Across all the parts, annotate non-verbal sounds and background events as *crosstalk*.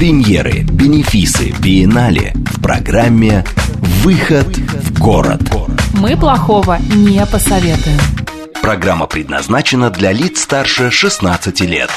Премьеры, бенефисы, биеннале в программе «Выход в город». Мы плохого не посоветуем. Программа предназначена для лиц старше 16 лет.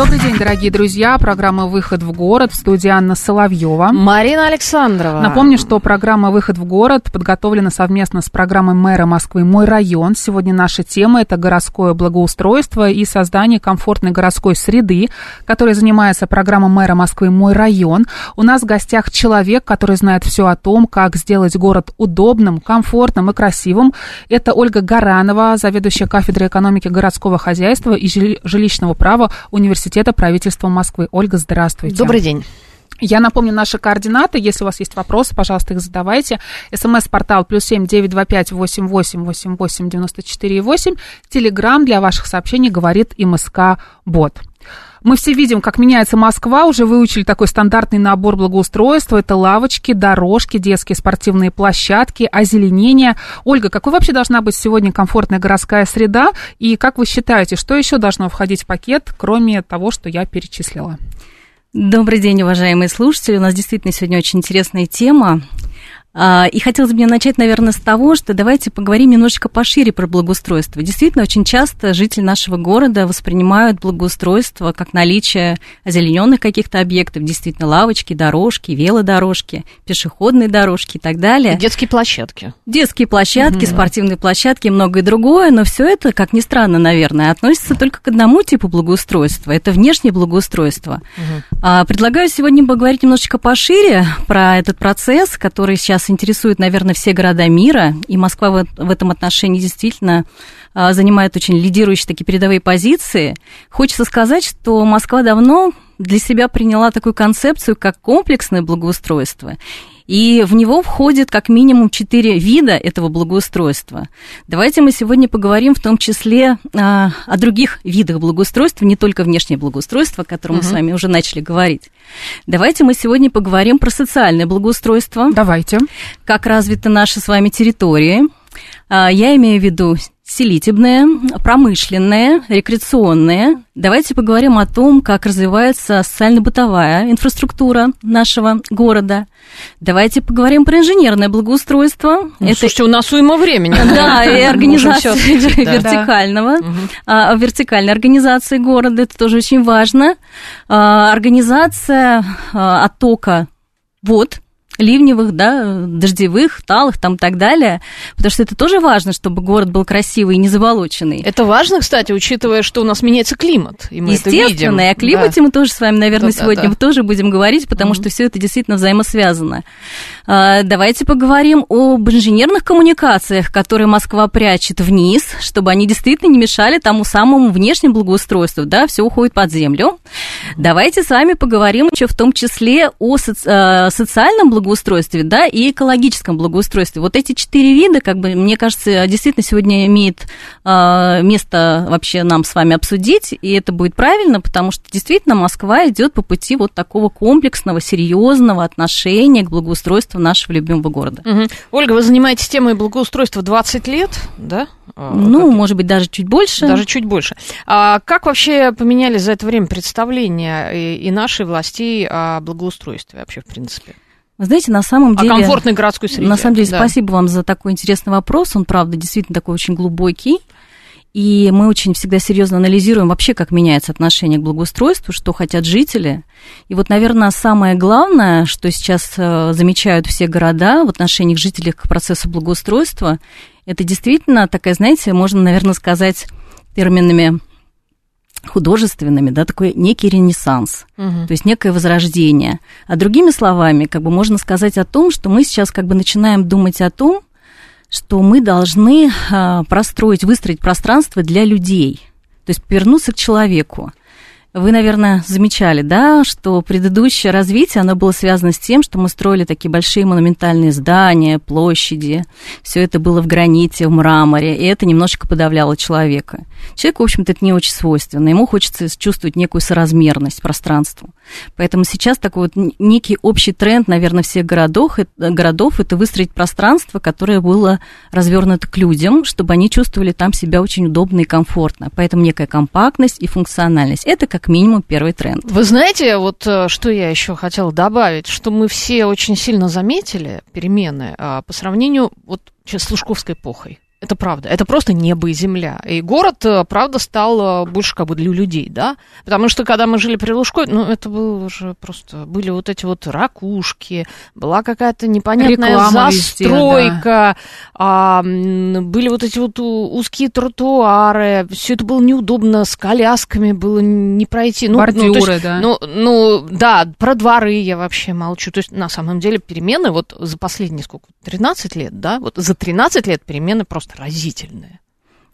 Добрый день, дорогие друзья. Программа «Выход в город» в студии Анна Соловьева. Марина Александрова. Напомню, что программа «Выход в город» подготовлена совместно с программой мэра Москвы «Мой район». Сегодня наша тема – это городское благоустройство и создание комфортной городской среды, которой занимается программа мэра Москвы «Мой район». У нас в гостях человек, который знает все о том, как сделать город удобным, комфортным и красивым. Это Ольга Гаранова, заведующая кафедрой экономики городского хозяйства и жилищного права университета университета правительства Москвы. Ольга, здравствуйте. Добрый день. Я напомню наши координаты. Если у вас есть вопросы, пожалуйста, их задавайте. СМС-портал плюс семь девять два пять восемь восемь восемь восемь девяносто четыре восемь. Телеграмм для ваших сообщений говорит МСК Бот. Мы все видим, как меняется Москва, уже выучили такой стандартный набор благоустройства. Это лавочки, дорожки, детские спортивные площадки, озеленение. Ольга, какой вообще должна быть сегодня комфортная городская среда? И как вы считаете, что еще должно входить в пакет, кроме того, что я перечислила? Добрый день, уважаемые слушатели. У нас действительно сегодня очень интересная тема. А, и хотелось бы мне начать, наверное, с того, что давайте поговорим немножечко пошире про благоустройство. Действительно, очень часто жители нашего города воспринимают благоустройство как наличие озелененных каких-то объектов, действительно, лавочки, дорожки, велодорожки, пешеходные дорожки и так далее. Детские площадки. Детские площадки, угу. спортивные площадки и многое другое, но все это, как ни странно, наверное, относится только к одному типу благоустройства. Это внешнее благоустройство. Угу. Предлагаю сегодня поговорить немножечко пошире про этот процесс, который сейчас нас интересуют, наверное, все города мира, и Москва в, в этом отношении действительно а, занимает очень лидирующие такие передовые позиции. Хочется сказать, что Москва давно для себя приняла такую концепцию, как комплексное благоустройство. И в него входит как минимум четыре вида этого благоустройства. Давайте мы сегодня поговорим в том числе а, о других видах благоустройства, не только внешнее благоустройство, о котором угу. мы с вами уже начали говорить. Давайте мы сегодня поговорим про социальное благоустройство. Давайте. Как развиты наши с вами территории. А, я имею в виду селитебное, промышленное, рекреационное. Давайте поговорим о том, как развивается социально-бытовая инфраструктура нашего города. Давайте поговорим про инженерное благоустройство. Ну, Это... Слушайте, у нас уйма времени. *laughs* Да, и организация вертикального, а, вертикальной организации города, это тоже очень важно. А, организация а, оттока вод, ливневых, да, дождевых, талых там и так далее, потому что это тоже важно, чтобы город был красивый и не заболоченный. Это важно, кстати, учитывая, что у нас меняется климат, и мы Естественно, это видим. и о климате да. мы тоже с вами, наверное, да, сегодня да, да. тоже будем говорить, потому mm-hmm. что все это действительно взаимосвязано. А, давайте поговорим об инженерных коммуникациях, которые Москва прячет вниз, чтобы они действительно не мешали тому самому внешнему благоустройству, да, все уходит под землю. Давайте с вами поговорим еще в том числе о соци- а, социальном благоустройстве, благоустройстве, да, и экологическом благоустройстве. Вот эти четыре вида, как бы, мне кажется, действительно сегодня имеет э, место вообще нам с вами обсудить, и это будет правильно, потому что действительно Москва идет по пути вот такого комплексного, серьезного отношения к благоустройству нашего любимого города. Угу. Ольга, вы занимаетесь темой благоустройства 20 лет, да? А, ну, как... может быть, даже чуть больше. Даже чуть больше. А как вообще поменялись за это время представления и, и нашей властей о благоустройстве вообще, в принципе? Вы знаете, на самом деле... О комфортной городской среде. На самом деле, да. спасибо вам за такой интересный вопрос. Он, правда, действительно такой очень глубокий. И мы очень всегда серьезно анализируем вообще, как меняется отношение к благоустройству, что хотят жители. И вот, наверное, самое главное, что сейчас э, замечают все города в отношении жителей к процессу благоустройства, это действительно такая, знаете, можно, наверное, сказать терминами художественными, да, такой некий ренессанс, угу. то есть некое возрождение. А другими словами, как бы можно сказать о том, что мы сейчас как бы начинаем думать о том, что мы должны а, простроить, выстроить пространство для людей, то есть повернуться к человеку. Вы, наверное, замечали, да, что предыдущее развитие, оно было связано с тем, что мы строили такие большие монументальные здания, площади. Все это было в граните, в мраморе, и это немножечко подавляло человека. Человеку, в общем-то, это не очень свойственно. Ему хочется чувствовать некую соразмерность пространству. Поэтому сейчас такой вот некий общий тренд, наверное, всех городов, городов это выстроить пространство, которое было развернуто к людям, чтобы они чувствовали там себя очень удобно и комфортно. Поэтому некая компактность и функциональность. Это как как минимум первый тренд. Вы знаете, вот э, что я еще хотела добавить, что мы все очень сильно заметили перемены а, по сравнению вот с Лужковской эпохой. Это правда. Это просто небо и земля. И город, э, правда, стал э, больше как бы для людей, да? Потому что, когда мы жили при Лужкой, ну, это было уже просто... Были вот эти вот ракушки, была какая-то непонятная Реклама застройка, везде, да. а, были вот эти вот узкие тротуары, все это было неудобно, с колясками было не пройти. Ну, Бордюры, ну, есть, да? Ну, ну, да, про дворы я вообще молчу. То есть, на самом деле, перемены вот за последние, сколько, 13 лет, да? Вот за 13 лет перемены просто просто разительные.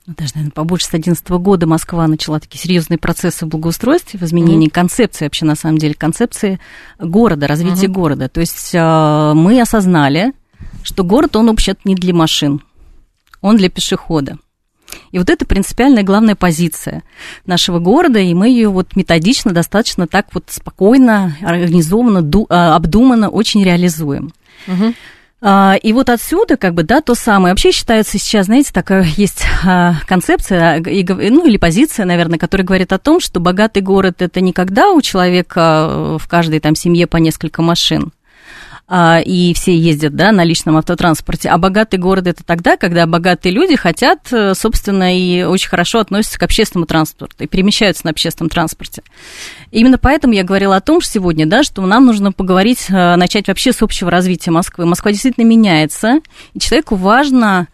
Ну, даже, наверное, побольше с 2011 года Москва начала такие серьезные процессы в благоустройстве, в изменении mm-hmm. концепции, вообще, на самом деле, концепции города, развития mm-hmm. города. То есть э, мы осознали, что город, он вообще-то не для машин, он для пешехода. И вот это принципиальная главная позиция нашего города, и мы ее вот методично, достаточно так вот спокойно, организованно, ду, а, обдуманно очень реализуем. Угу. А, и вот отсюда, как бы, да, то самое. Вообще считается сейчас, знаете, такая *laughs* есть а, концепция, ну, или позиция, наверное, которая говорит о том, что богатый город – это не когда у человека в каждой там семье по несколько машин, а, и все ездят, да, на личном автотранспорте. А богатый город это тогда, когда богатые люди хотят, э, собственно, и очень хорошо относятся к общественному транспорту и перемещаются на общественном транспорте. Именно поэтому я говорила о том что сегодня, да, что нам нужно поговорить, э, начать вообще с общего развития Москвы. Москва действительно меняется, и человеку важно а,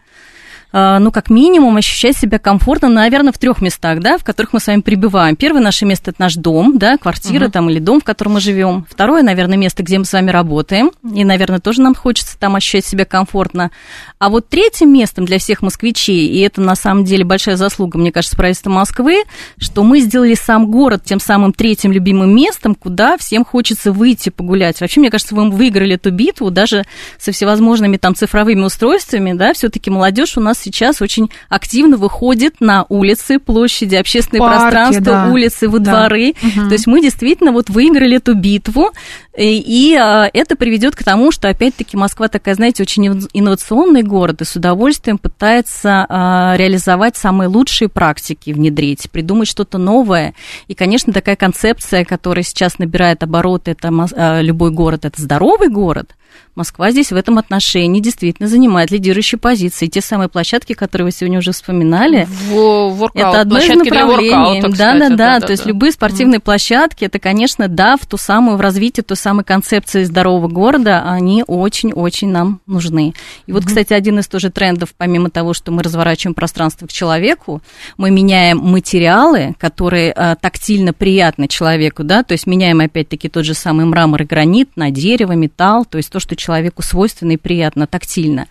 ну, как минимум, ощущать себя комфортно, наверное, в трех местах, да, в которых мы с вами пребываем. Первое наше место это наш дом, да, квартира угу. там или дом, в котором мы живем. Второе, наверное, место, где мы с вами работаем, и, наверное, тоже нам хочется там ощущать себя комфортно. А вот третьим местом для всех москвичей, и это на самом деле большая заслуга, мне кажется, правительства Москвы, что мы сделали сам город тем самым третьим любимым местом, куда всем хочется выйти погулять. Вообще, мне кажется, вы выиграли эту битву даже со всевозможными там цифровыми устройствами, да, все-таки молодежь у нас сейчас очень активно выходит на улицы, площади, общественные Парки, пространства, да. улицы, во да. дворы. Угу. То есть мы действительно вот выиграли эту битву, и, и а, это приведет к тому, что опять-таки Москва такая, знаете, очень инновационный город и с удовольствием пытается а, реализовать самые лучшие практики, внедрить, придумать что-то новое. И, конечно, такая концепция, которая сейчас набирает обороты, это а, любой город, это здоровый город – Москва здесь в этом отношении действительно занимает лидирующие позиции. те самые площадки, которые вы сегодня уже вспоминали, в, воркаут, это одно из направлений. Да, да, да, да. То есть любые спортивные mm. площадки, это, конечно, да, в ту самую, в развитии той самой концепции здорового города, они очень-очень нам нужны. И вот, mm-hmm. кстати, один из тоже трендов, помимо того, что мы разворачиваем пространство к человеку, мы меняем материалы, которые а, тактильно приятны человеку, да, то есть меняем опять-таки тот же самый мрамор и гранит на дерево, металл, то есть то, что человеку свойственно и приятно, тактильно.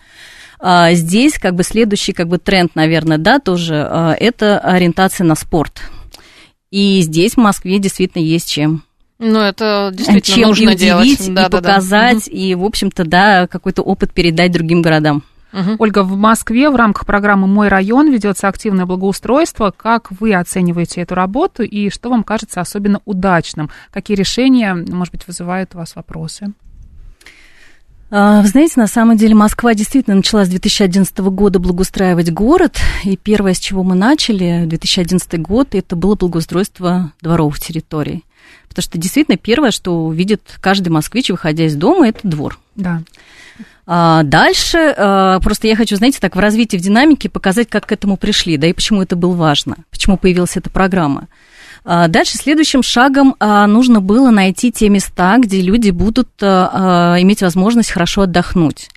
А, здесь как бы следующий как бы тренд, наверное, да, тоже, а, это ориентация на спорт. И здесь в Москве действительно есть чем. Ну, это действительно чем нужно и удивить, делать. и да, показать, да, да. и, в общем-то, да, какой-то опыт передать другим городам. Угу. Ольга, в Москве в рамках программы «Мой район» ведется активное благоустройство. Как вы оцениваете эту работу и что вам кажется особенно удачным? Какие решения, может быть, вызывают у вас вопросы? А, вы знаете, на самом деле Москва действительно начала с 2011 года благоустраивать город, и первое, с чего мы начали, 2011 год, это было благоустройство дворовых территорий. Потому что действительно первое, что увидит каждый москвич, выходя из дома, это двор. Да. А дальше, а, просто я хочу, знаете, так в развитии, в динамике показать, как к этому пришли, да, и почему это было важно, почему появилась эта программа. А, дальше следующим шагом а, нужно было найти те места, где люди будут а, иметь возможность хорошо отдохнуть.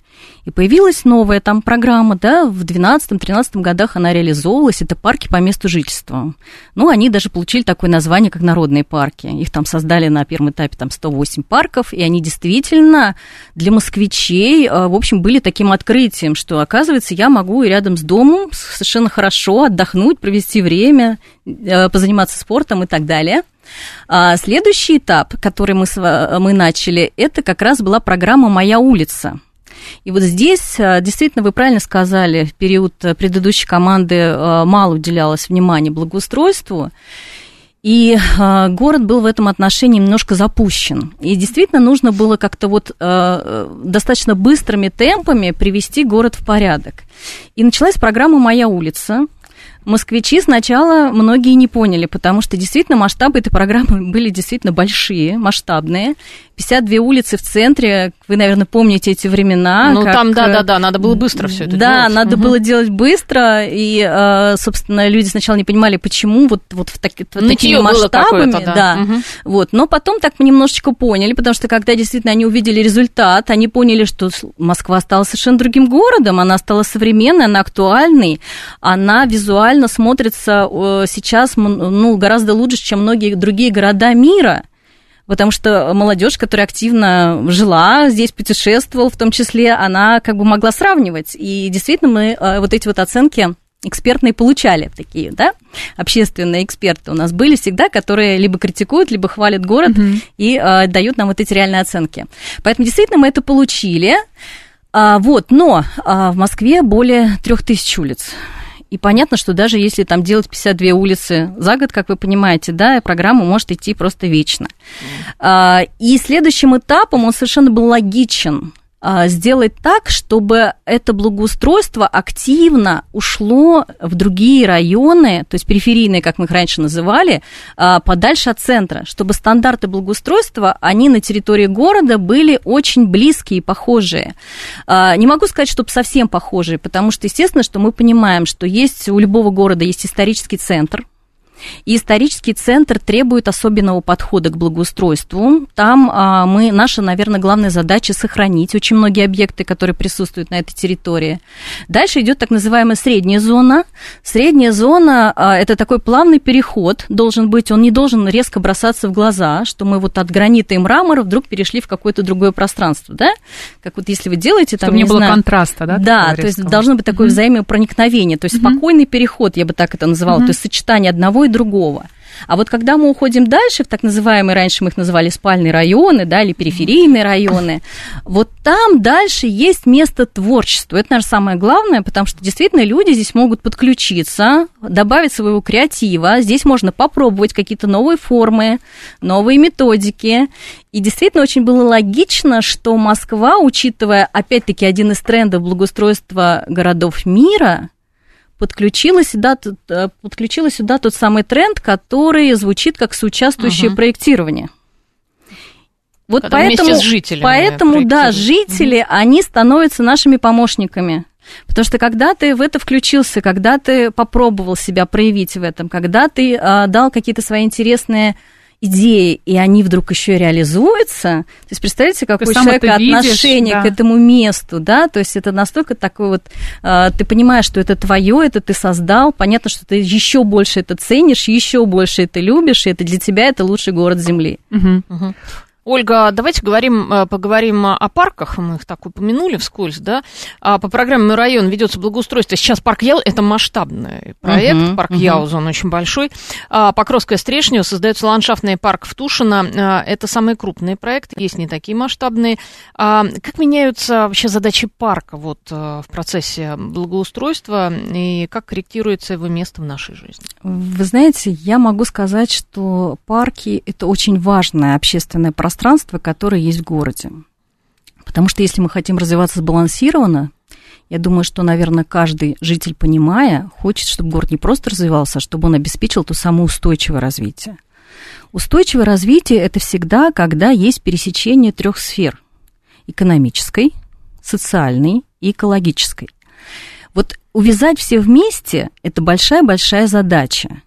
И появилась новая там программа, да, в 2012-2013 годах она реализовывалась, это парки по месту жительства. Ну, они даже получили такое название, как народные парки. Их там создали на первом этапе там 108 парков, и они действительно для москвичей, в общем, были таким открытием, что, оказывается, я могу и рядом с домом совершенно хорошо отдохнуть, провести время, позаниматься спортом и так далее – А следующий этап, который мы, мы начали, это как раз была программа «Моя улица». И вот здесь, а, действительно, вы правильно сказали, в период предыдущей команды а, мало уделялось внимания благоустройству. И э, город был в этом отношении немножко запущен. И действительно нужно было как-то вот э, достаточно быстрыми темпами привести город в порядок. И началась программа «Моя улица», москвичи сначала многие не поняли, потому что действительно масштабы этой программы *laughs* были действительно большие, масштабные. 52 улицы в центре, вы, наверное, помните эти времена. Ну, как... там, да-да-да, надо было быстро все это да, делать. Да, надо угу. было делать быстро, и, э, собственно, люди сначала не понимали, почему вот, вот в таки, вот такими масштабами. Да. да. Угу. Вот, но потом так мы немножечко поняли, потому что когда действительно они увидели результат, они поняли, что Москва стала совершенно другим городом, она стала современной, она актуальной, она визуально смотрится э, сейчас ну, гораздо лучше, чем многие другие города мира потому что молодежь, которая активно жила здесь, путешествовала, в том числе, она как бы могла сравнивать. И действительно мы э, вот эти вот оценки экспертные получали такие, да, общественные эксперты у нас были всегда, которые либо критикуют, либо хвалят город uh-huh. и э, дают нам вот эти реальные оценки. Поэтому действительно мы это получили. А, вот, но а, в Москве более трех тысяч улиц. И понятно, что даже если там делать 52 улицы за год, как вы понимаете, да, программа может идти просто вечно. Mm. И следующим этапом он совершенно был логичен – сделать так, чтобы это благоустройство активно ушло в другие районы, то есть периферийные, как мы их раньше называли, а, подальше от центра, чтобы стандарты благоустройства, они на территории города были очень близкие и похожие. А, не могу сказать, чтобы совсем похожие, потому что, естественно, что мы понимаем, что есть у любого города есть исторический центр, и исторический центр требует особенного подхода к благоустройству. Там а, мы, наша, наверное, главная задача сохранить очень многие объекты, которые присутствуют на этой территории. Дальше идет так называемая средняя зона. Средняя зона а, это такой плавный переход должен быть, он не должен резко бросаться в глаза, что мы вот от гранита и мрамора вдруг перешли в какое-то другое пространство, да? Как вот если вы делаете там, Чтобы не, не было знаю, контраста, да? Да, то есть должно быть такое mm-hmm. взаимопроникновение, то есть mm-hmm. спокойный переход, я бы так это называла, mm-hmm. то есть сочетание одного и другого. А вот когда мы уходим дальше, в так называемые, раньше мы их называли спальные районы, да, или периферийные районы, вот там дальше есть место творчеству. Это, наверное, самое главное, потому что действительно люди здесь могут подключиться, добавить своего креатива. Здесь можно попробовать какие-то новые формы, новые методики. И действительно очень было логично, что Москва, учитывая, опять-таки, один из трендов благоустройства городов мира – подключила сюда, э, подключила сюда тот самый тренд, который звучит как соучаствующее угу. проектирование. Вот Когда поэтому, с жителями поэтому да, жители, угу. они становятся нашими помощниками. Потому что когда ты в это включился, когда ты попробовал себя проявить в этом, когда ты э, дал какие-то свои интересные идеи, и они вдруг еще реализуются, то есть представляете, какое человек отношение да. к этому месту, да, то есть это настолько такой вот, э, ты понимаешь, что это твое, это ты создал, понятно, что ты еще больше это ценишь, еще больше это любишь, и это для тебя это лучший город Земли. Угу. Угу. Ольга, давайте говорим, э, поговорим о парках. Мы их так упомянули вскользь, да. А по программе «Мой район» ведется благоустройство. Сейчас парк Яуза – это масштабный проект. Uh-huh, парк uh-huh. Яуза, он очень большой. А Покровская Стрешнева создается ландшафтный парк в Тушино. А, это самый крупный проект. Есть не такие масштабные. Как меняются вообще задачи парка вот э, в процессе благоустройства и как корректируется его место в нашей жизни? Вы знаете, я могу сказать, что парки – это очень важное общественное пространство пространство, которое есть в городе. Потому что если мы хотим развиваться сбалансированно, я думаю, что, наверное, каждый житель, понимая, хочет, чтобы город не просто развивался, а чтобы он обеспечил то самое устойчивое развитие. Устойчивое развитие – это всегда, когда есть пересечение трех сфер – экономической, социальной и экологической. Вот увязать все вместе – это большая-большая задача.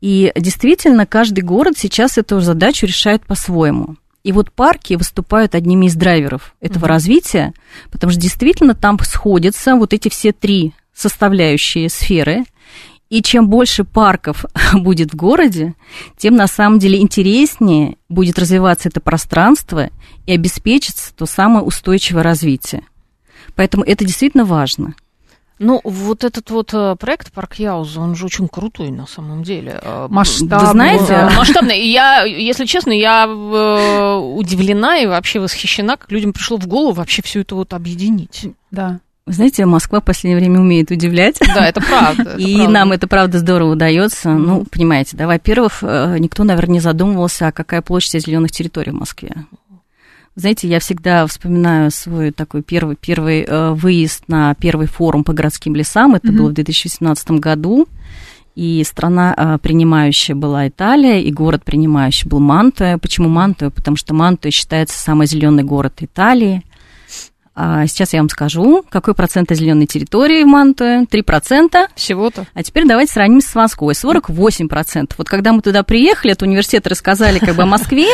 И действительно, каждый город сейчас эту задачу решает по-своему. И вот парки выступают одними из драйверов этого mm-hmm. развития, потому что действительно там сходятся вот эти все три составляющие сферы. И чем больше парков *laughs* будет в городе, тем на самом деле интереснее будет развиваться это пространство и обеспечится то самое устойчивое развитие. Поэтому это действительно важно. Ну, вот этот вот э, проект Парк Яуза, он же очень крутой на самом деле. Э, Масштабный. Вы знаете, Масштабный. И я, если честно, я э, удивлена и вообще восхищена, как людям пришло в голову вообще все это вот объединить. Да. Вы знаете, Москва в последнее время умеет удивлять. Да, это правда. это *laughs* И правда. нам это правда здорово удается. Ну, понимаете, да, во-первых, никто, наверное, не задумывался, а какая площадь зеленых территорий в Москве. Знаете, я всегда вспоминаю свой такой первый, первый э, выезд на первый форум по городским лесам. Это Мгм. было в 2018 году. И страна э, принимающая была Италия, и город принимающий был Мантуя. Почему Мантуя? Потому что Мантуя считается самый зеленый город Италии. А сейчас я вам скажу, какой процент зеленой территории в Мантуе. 3%. Всего-то. А теперь давайте сравним с Москвой. 48%. Вот когда мы туда приехали, от университета рассказали как бы о Москве,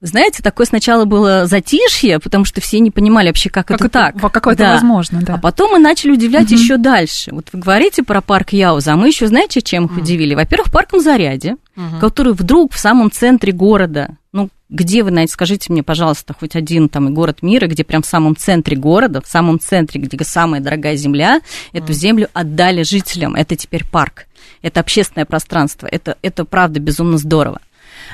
вы знаете, такое сначала было затишье, потому что все не понимали вообще, как, это, так. во- Как это Да. возможно, да. А потом мы начали удивлять Мгм. еще дальше. Вот вы говорите про парк Яуза, а мы еще знаете, чем их удивили? Во-первых, парком Заряде, который вдруг в самом центре города, ну, где вы, знаете, скажите мне, пожалуйста, хоть один там город мира, где прям в самом центре города, в самом центре, где самая дорогая земля, эту землю отдали жителям. Это теперь парк. Это общественное пространство. Это, это правда безумно здорово.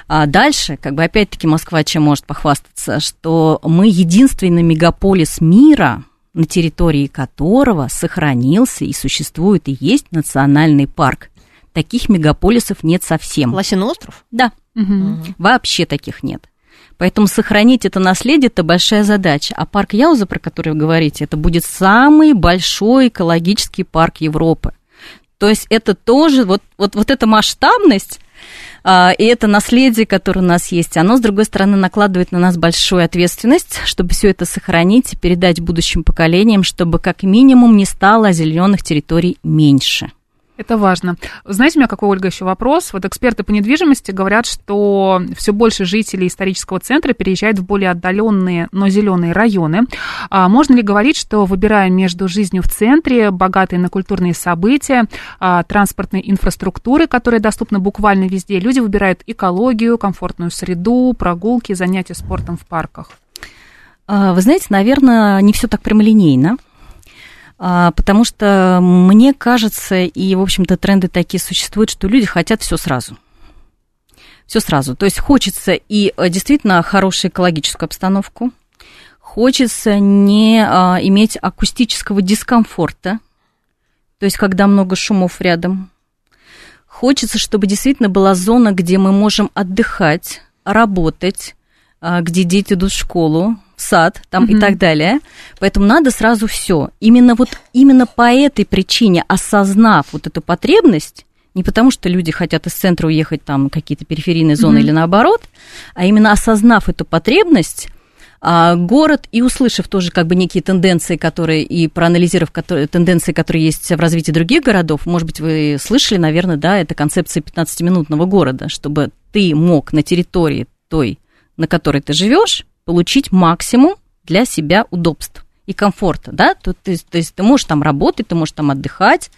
А дальше, как бы опять-таки Москва чем может похвастаться, что мы единственный мегаполис мира, на территории которого сохранился и существует и есть национальный парк. Таких мегаполисов нет совсем. Лосиный остров? Да, Мгм. вообще таких нет. Поэтому сохранить это наследие – это большая задача. А парк Яуза, про который вы говорите, это будет самый большой экологический парк Европы. То есть это тоже, вот, вот, вот эта масштабность и это наследие, которое у нас есть, оно, с другой стороны, накладывает на нас большую ответственность, чтобы все это сохранить и передать будущим поколениям, чтобы как минимум не стало озелененных территорий меньше. Это важно. Знаете, у меня какой, Ольга, еще вопрос? Вот эксперты по недвижимости говорят, что все больше жителей исторического центра переезжают в более отдаленные, но зеленые районы. А можно ли говорить, что выбирая между жизнью в центре, богатой на культурные события, а, транспортной инфраструктуры, которая доступна буквально везде, люди выбирают экологию, комфортную среду, прогулки, занятия спортом в парках? А, Вы знаете, наверное, не все так прямолинейно. А, Потому что мне кажется, и, в общем-то, тренды такие существуют, что люди хотят все сразу. Все сразу. То есть хочется и э, действительно хорошую экологическую обстановку, хочется не а, иметь акустического дискомфорта, то есть когда много шумов рядом. Хочется, чтобы действительно была зона, где мы можем отдыхать, работать, а, где дети идут в школу, в сад там и Мгм. так далее. Поэтому надо сразу все. Именно вот именно по этой причине, осознав вот эту потребность, не потому что люди хотят из центра уехать там какие-то периферийные зоны Мгм. или наоборот, а именно осознав эту потребность, а, город и услышав тоже как бы некие тенденции, которые и проанализировав которые, тенденции, которые есть в развитии других городов, может быть, вы слышали, наверное, да, это концепция 15-минутного города, чтобы ты мог на территории той, на которой ты живешь, получить максимум для себя удобств и комфорта, да, то, ты- то есть ты можешь там работать, ты можешь там отдыхать,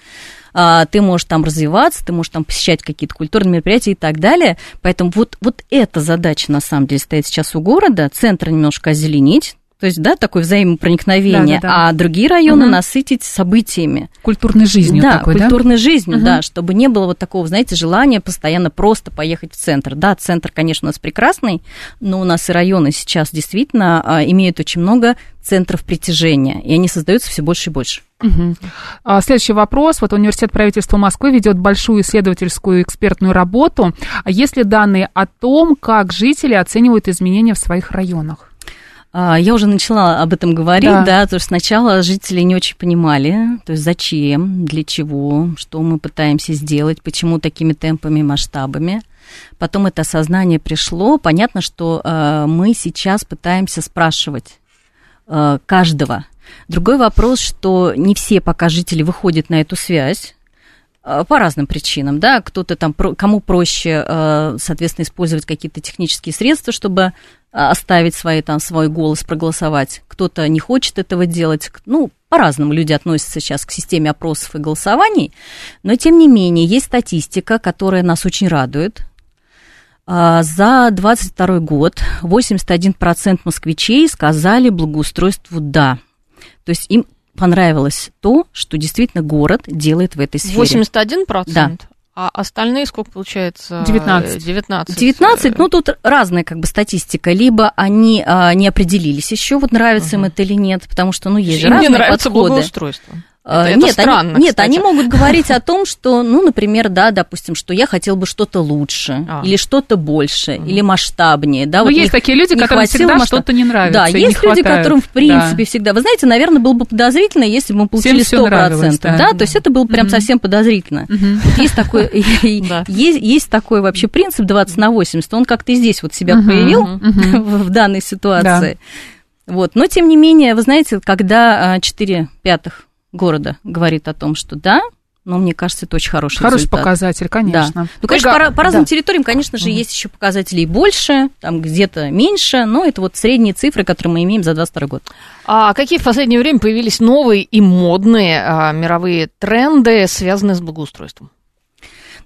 а, ты можешь там развиваться, ты можешь там посещать какие-то культурные мероприятия и так далее. Поэтому вот, вот эта задача, на самом деле, стоит сейчас у города, центр немножко озеленить, то есть, да, такое взаимопроникновение, Да-да-да. а другие районы Мгм. насытить событиями. Культурной жизнью да, такой, да? культурной жизнью, Мгм. да, чтобы не было вот такого, знаете, желания постоянно просто поехать в центр. Да, центр, конечно, у нас прекрасный, но у нас и районы сейчас действительно а, имеют очень много центров притяжения, и они создаются все больше и больше. Мгм. А, Следующий вопрос. Вот Университет правительства Москвы ведет большую исследовательскую экспертную работу. А есть ли данные о том, как жители оценивают изменения в своих районах? А, Я уже начала об этом говорить, Да. да. то есть сначала жители не очень понимали, то есть зачем, для чего, что мы пытаемся сделать, почему такими темпами, масштабами. Потом это осознание пришло. Понятно, что э, мы сейчас пытаемся спрашивать э, каждого. Другой вопрос, что не все пока жители выходят на эту связь по разным причинам, да, кто-то там, кому проще, э, соответственно, использовать какие-то технические средства, чтобы э, оставить свои, там, свой голос, проголосовать, кто-то не хочет этого делать, ну, по-разному люди относятся сейчас к системе опросов и голосований, но, тем не менее, есть статистика, которая нас очень радует, за 22 год 81% москвичей сказали благоустройству «да». То есть им понравилось то, что действительно город делает в этой сфере. 81%? Да. А остальные сколько получается? 19. 19. 19, ну тут разная как бы статистика. Либо они а, не определились еще, вот нравится им это или нет, потому что, ну, есть же Им не разные нравится подходы. благоустройство. А, Это- это нет, странно, они, нет, кстати. они могут говорить *laughs* о том, что, ну, например, да, допустим, что я хотел бы что-то лучше, А. или что-то больше, или масштабнее, да. Но вот есть не- такие люди, не которым всегда масштаба. что-то не нравится. Да, есть люди, хватает. которым, в принципе, всегда... Вы знаете, наверное, было бы подозрительно, если бы мы получили всё нравилось, 100%. да. Да, то есть это было прям совсем подозрительно. Вот есть такой, *laughs* Да. есть, есть такой вообще принцип 20 на 80, он как-то здесь вот себя проявил *laughs* в в данной ситуации. Вот. Но, тем не менее, вы знаете, когда 4 пятых города говорит о том, что да, но мне кажется, это очень хороший Хороший результат. показатель, Да. конечно. Ну, конечно, Ольга, по, по разным да. территориям, конечно же, есть еще показатели и больше, там где-то меньше, но это вот средние цифры, которые мы имеем за 22 год. А какие в последнее время появились новые и модные а, мировые тренды, связанные с благоустройством?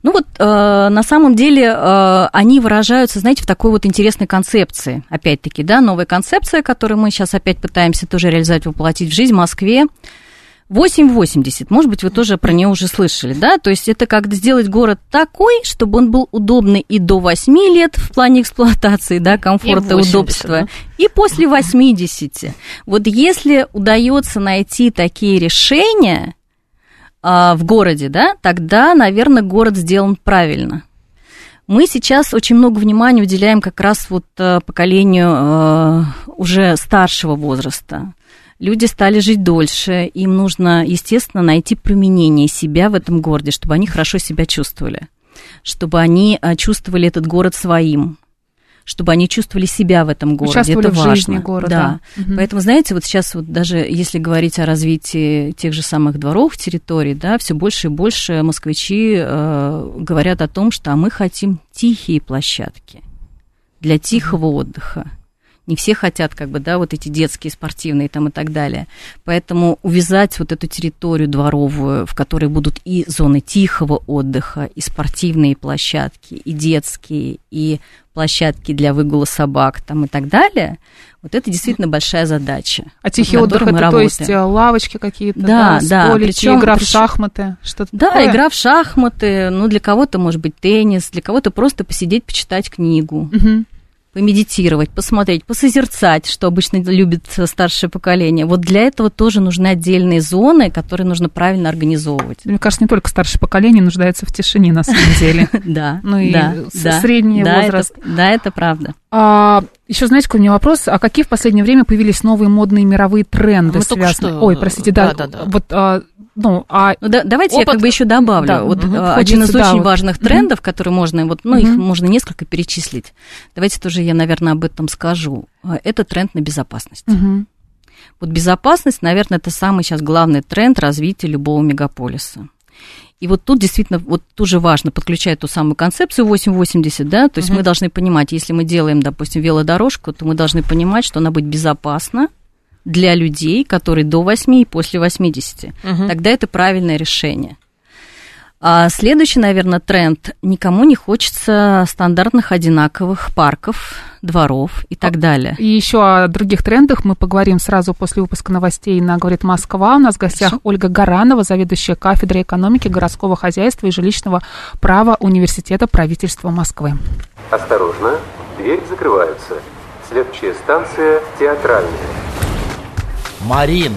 Ну вот э, на самом деле э, они выражаются, знаете, в такой вот интересной концепции. Опять-таки, да, новая концепция, которую мы сейчас опять пытаемся тоже реализовать, воплотить в жизнь в Москве. 880, может быть, вы тоже про нее уже слышали, да? То есть это как сделать город такой, чтобы он был удобный и до 8 лет в плане эксплуатации, да, комфорта, 80, удобства, да. и после 80. Вот если удается найти такие решения, а, в городе, да, тогда, наверное, город сделан правильно. Мы сейчас очень много внимания уделяем как раз вот э, поколению э, уже старшего возраста. Люди стали жить дольше, им нужно, естественно, найти применение себя в этом городе, чтобы они хорошо себя чувствовали, чтобы они э, чувствовали этот город своим, чтобы они чувствовали себя в этом городе. Участвовали Это в важно. жизни города. Да. Мгм. Поэтому, знаете, вот сейчас вот даже если говорить о развитии тех же самых дворов, территорий, да, все больше и больше москвичи э, говорят о том, что а мы хотим тихие площадки для тихого отдыха. Не все хотят, как бы, да, вот эти детские, спортивные там и так далее. Поэтому увязать вот эту территорию дворовую, в которой будут и зоны тихого отдыха, и спортивные площадки, и детские, и площадки для выгула собак там и так далее, вот это действительно большая задача. А тихий отдых это мы то есть работаем. э, лавочки какие-то, Да, да, столики, причём- игра в причём- шахматы, что-то Да, такое? игра в шахматы, ну, для кого-то, может быть, теннис, для кого-то просто посидеть, почитать книгу, Мгм. Помедитировать, посмотреть, посозерцать, что обычно любит старшее поколение. Вот для этого тоже нужны отдельные зоны, которые нужно правильно организовывать. Мне кажется, не только старшее поколение нуждается в тишине, на самом деле. *laughs* Да, Ну и да, с- да. средний возраст. да, это правда. А, еще знаете, какой у меня вопрос? А какие в последнее время появились новые модные мировые тренды, только связанные? Ой, простите, да. да, да, да. Вот, а, ну, а Ну, да, давайте я Опыт- как бы еще добавлю. Да, вот Хочется, один из да, очень вот. важных трендов, которые можно, вот, ну, их Мгм. можно несколько перечислить. Давайте тоже я, наверное, об этом скажу. Э, Это тренд на безопасность. мгм. Вот безопасность, наверное, это самый сейчас главный тренд развития любого мегаполиса. И вот тут действительно, вот тоже важно подключать ту самую концепцию 880, да, то есть Мгм. мы должны понимать, если мы делаем, допустим, велодорожку, то мы должны понимать, что она будет безопасна для людей, которые до 8 и после 80. Мгм. Тогда это правильное решение. А следующий, наверное, тренд. Никому не хочется стандартных одинаковых парков, дворов и так далее. И еще о других трендах мы поговорим сразу после выпуска новостей на «Говорит Москва». У нас в гостях Хорошо. Ольга Гаранова, заведующая кафедрой экономики, городского хозяйства и жилищного права Университета правительства Москвы. Осторожно, двери закрываются. Следующая станция театральная. Марин,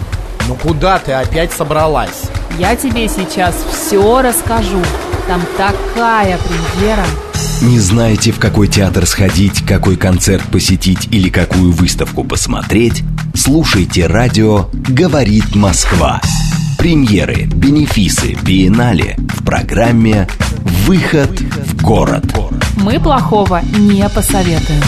ну куда ты опять собралась? Я тебе сейчас все расскажу. Там такая премьера. Не знаете, в какой театр сходить, какой концерт посетить или какую выставку посмотреть? Слушайте радио «Говорит Москва». Премьеры, бенефисы, биеннале в программе «Выход в город». Мы плохого не посоветуем.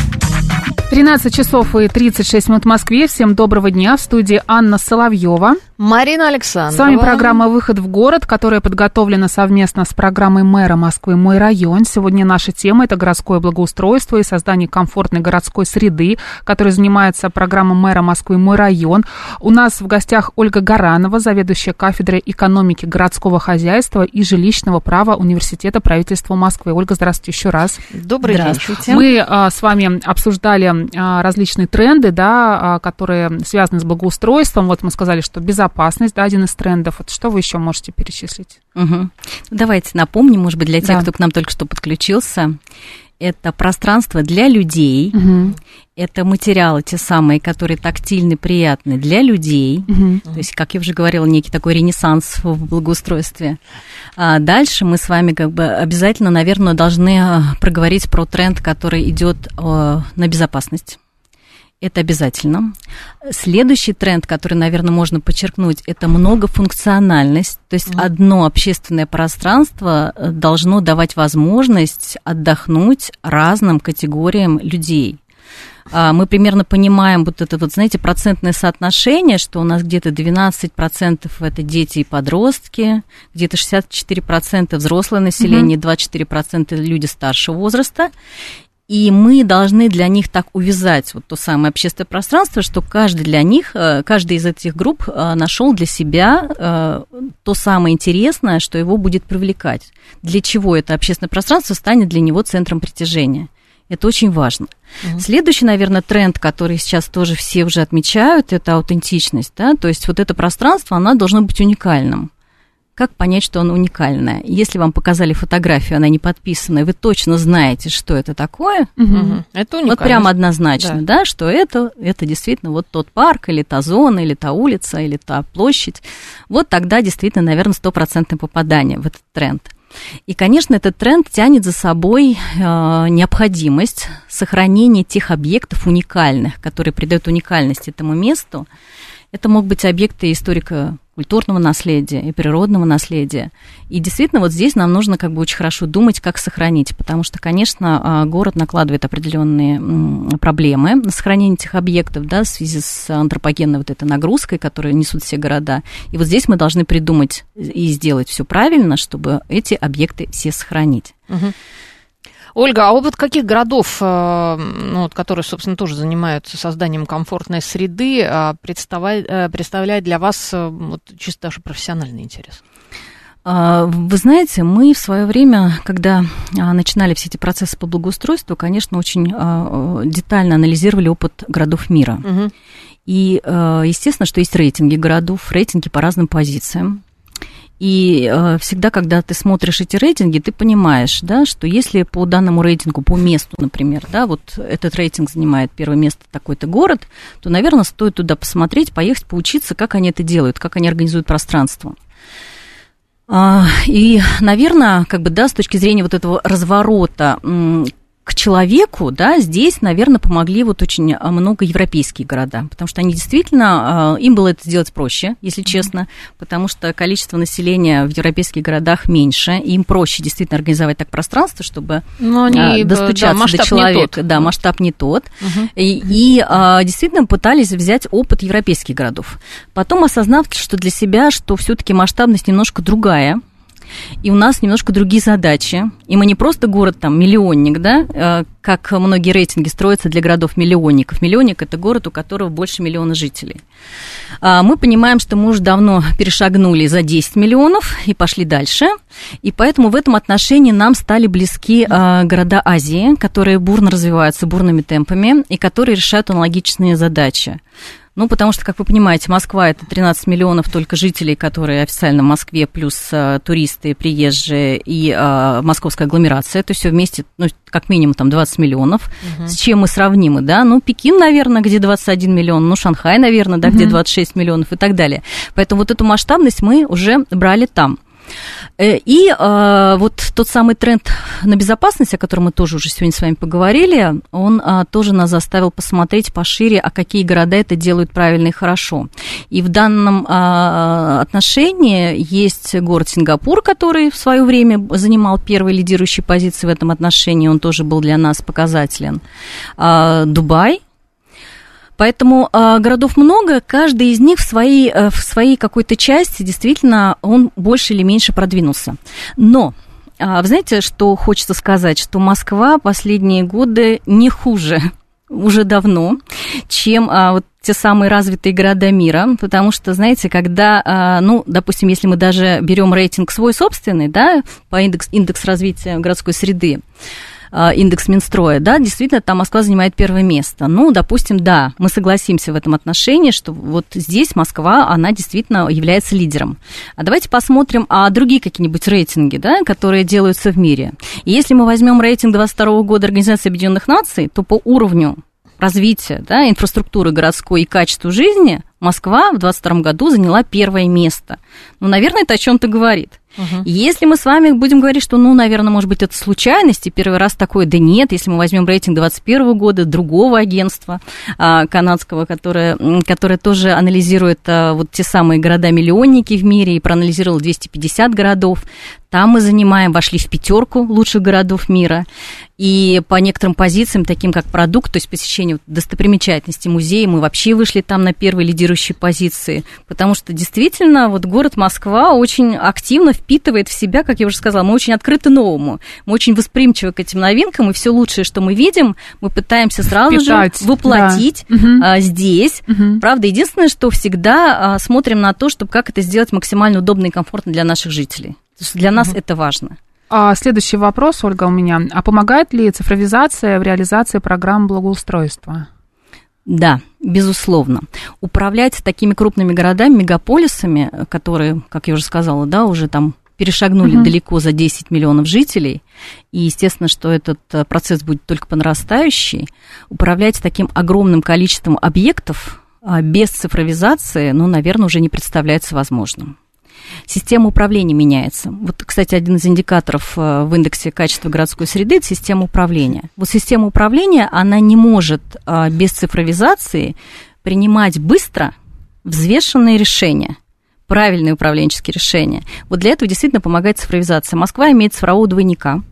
13 часов и 36 минут в Москве. Всем доброго дня. В студии Анна Соловьева. Марина Александровна. С вами программа «Выход в город», которая подготовлена совместно с программой мэра Москвы «Мой район». Сегодня наша тема – это городское благоустройство и создание комфортной городской среды, которой занимается программа мэра Москвы «Мой район». У нас в гостях Ольга Гаранова, заведующая кафедрой экономики городского хозяйства и жилищного права Университета правительства Москвы. Ольга, здравствуйте еще раз. Добрый день. Здравствуйте. Мы а, с вами обсуждали а, различные тренды, да, а, которые связаны с благоустройством. Вот мы сказали, что безопасность безопасность, да, один из трендов. Вот что вы еще можете перечислить? Угу. Давайте напомним, может быть, для тех, Да. кто к нам только что подключился. Это пространство для людей, Мгм. это материалы те самые, которые тактильны, приятны для людей. Мгм. То есть, как я уже говорила, некий такой ренессанс в благоустройстве. А дальше мы с вами как бы обязательно, наверное, должны а, проговорить про тренд, который идет а, на безопасность. Это обязательно. Следующий тренд, который, наверное, можно подчеркнуть, это многофункциональность. То есть одно общественное пространство э, должно давать возможность отдохнуть разным категориям людей. А, Мы примерно понимаем вот это вот, знаете, процентное соотношение, что у нас где-то 12% это дети и подростки, где-то 64% взрослое население, 24% люди старшего возраста. И мы должны для них так увязать вот то самое общественное пространство, что каждый для них, э, каждый из этих групп э, нашел для себя э, то самое интересное, что его будет привлекать. Для чего это общественное пространство станет для него центром притяжения. Это очень важно. Следующий, наверное, тренд, который сейчас тоже все уже отмечают, это аутентичность. Да? То есть вот это пространство, оно должно быть уникальным. Как понять, что оно уникальное? Если вам показали фотографию, она не подписана, и вы точно знаете, что это такое, Мгм. Это вот уникально. прям однозначно, да. что это, это действительно вот тот парк, или та зона, или та улица, или та площадь. Вот тогда действительно, наверное, стопроцентное попадание в этот тренд. И, конечно, этот тренд тянет за собой э, необходимость сохранения тех объектов уникальных, которые придают уникальность этому месту. Это могут быть объекты историко-культурного наследия и природного наследия. И действительно, вот здесь нам нужно как бы очень хорошо думать, как сохранить, потому что, конечно, а, город накладывает определенные проблемы на сохранение этих объектов, да, в связи с антропогенной вот этой нагрузкой, которую несут все города. И вот здесь мы должны придумать и сделать все правильно, чтобы эти объекты все сохранить. Ольга, а опыт каких городов, э, ну, вот, которые, собственно, тоже занимаются созданием комфортной среды, э, представляет, э, представляет для вас вот, чисто даже профессиональный интерес? А, Вы знаете, мы в свое время, когда а, начинали все эти процессы по благоустройству, конечно, очень а, детально анализировали опыт городов мира. Мгм. И, естественно, что есть рейтинги городов, рейтинги по разным позициям. И э, всегда, когда ты смотришь эти рейтинги, ты понимаешь, да, что если по данному рейтингу, по месту, например, да, вот этот рейтинг занимает первое место такой-то город, то, наверное, стоит туда посмотреть, поехать, поучиться, как они это делают, как они организуют пространство. А, И, наверное, как бы, да, с точки зрения вот этого разворота к человеку, да, здесь, наверное, помогли вот очень а, много европейские города, потому что они действительно, а, им было это сделать проще, если честно, потому что количество населения в европейских городах меньше, им проще действительно организовать так пространство, чтобы Ну, а, они, да, достучаться масштаб до человека. Да, масштаб не тот. Мгм. И, и, а, действительно пытались взять опыт европейских городов. Потом осознав, что для себя, что все-таки масштабность немножко другая, и у нас немножко другие задачи. И мы не просто город там миллионник, да, э, как многие рейтинги строятся для городов-миллионников. Миллионник – это город, у которого больше миллиона жителей. А, Мы понимаем, что мы уже давно перешагнули за 10 миллионов и пошли дальше. И поэтому в этом отношении нам стали близки а, города Азии, которые бурно развиваются бурными темпами и которые решают аналогичные задачи. Ну, потому что, как вы понимаете, Москва это 13 миллионов только жителей, которые официально в Москве, плюс а, туристы, приезжие и а, московская агломерация. Это все вместе, ну, как минимум, там 20 миллионов. С чем мы сравнимы, да? Ну, Пекин, наверное, где 21 миллион, ну, Шанхай, наверное, да, где 26 миллионов и так далее. Поэтому вот эту масштабность мы уже брали там. Э, И э, вот тот самый тренд на безопасность, о котором мы тоже уже сегодня с вами поговорили, он а, тоже нас заставил посмотреть пошире, а какие города это делают правильно и хорошо. И в данном отношении есть город Сингапур, который в свое время занимал первые лидирующие позиции в этом отношении, он тоже был для нас показателен. Дубай, Поэтому э, городов много, каждый из них в своей, э, в своей какой-то части действительно он больше или меньше продвинулся. Но а, вы знаете, что хочется сказать, что Москва последние годы не хуже *laughs* уже давно, чем а, вот те самые развитые города мира, потому что, знаете, когда, а, ну, допустим, если мы даже берем рейтинг свой собственный, да, по индекс, индекс развития городской среды, индекс Минстроя, да, действительно, там Москва занимает первое место. Ну, допустим, да, мы согласимся в этом отношении, что вот здесь Москва, она действительно является лидером. А давайте посмотрим а другие какие-нибудь рейтинги, да, которые делаются в мире. И если мы возьмем рейтинг 22 года Организации Объединенных Наций, то по уровню развития да, инфраструктуры городской и качеству жизни Москва в 2022 году заняла первое место. Ну, наверное, это о чем-то говорит. Угу. Если мы с вами будем говорить, что, ну, наверное, может быть, это случайность, и первый раз такое, да нет, если мы возьмем рейтинг 2021 года другого агентства а, канадского, которое, которое тоже анализирует а, вот те самые города-миллионники в мире и проанализировало 250 городов, там мы занимаем, вошли в пятерку лучших городов мира. И по некоторым позициям, таким как продукт, то есть посещение достопримечательности музея, мы вообще вышли там на первые лидирующие позиции. Потому что действительно вот город Москва очень активно впитывает в себя, как я уже сказала, мы очень открыты новому. Мы очень восприимчивы к этим новинкам, и все лучшее, что мы видим, мы пытаемся сразу Впитать, же воплотить да. здесь. Угу. Правда, единственное, что всегда а, смотрим на то, чтобы как это сделать максимально удобно и комфортно для наших жителей. Для нас угу. это важно. А, следующий вопрос, Ольга, у меня. А помогает ли цифровизация в реализации программ благоустройства? Да, безусловно. Управлять такими крупными городами, мегаполисами, которые, как я уже сказала, да, уже там перешагнули угу. далеко за 10 миллионов жителей, и естественно, что этот э, процесс будет только по нарастающей, управлять таким огромным количеством объектов а, без цифровизации, ну, наверное, уже не представляется возможным. Система управления меняется. Вот, кстати, один из индикаторов э, в индексе качества городской среды – это система управления. Вот система управления, она не может э, без цифровизации принимать быстро взвешенные решения правильные управленческие решения. Вот для этого действительно помогает цифровизация. Москва имеет цифрового двойника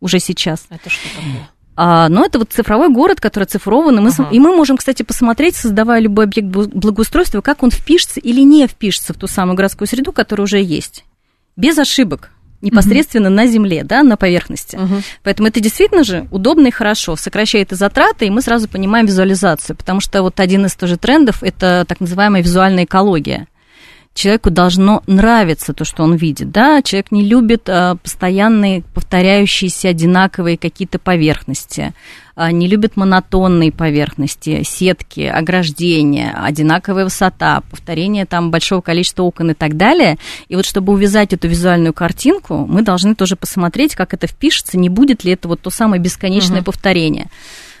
уже сейчас. Это что такое? А, но это вот цифровой город, который цифрован, и мы, ага. и мы можем, кстати, посмотреть, создавая любой объект благоустройства, как он впишется или не впишется в ту самую городскую среду, которая уже есть. Без ошибок непосредственно угу. на земле, да, на поверхности. Угу. Поэтому это действительно же удобно и хорошо, сокращает и затраты, и мы сразу понимаем визуализацию, потому что вот один из тоже трендов – это так называемая визуальная экология человеку должно нравиться то, что он видит, да, человек не любит а, постоянные повторяющиеся одинаковые какие-то поверхности, а, не любит монотонные поверхности, сетки, ограждения, одинаковая высота, повторение там большого количества окон и так далее. И вот чтобы увязать эту визуальную картинку, мы должны тоже посмотреть, как это впишется, не будет ли это вот то самое бесконечное угу. повторение.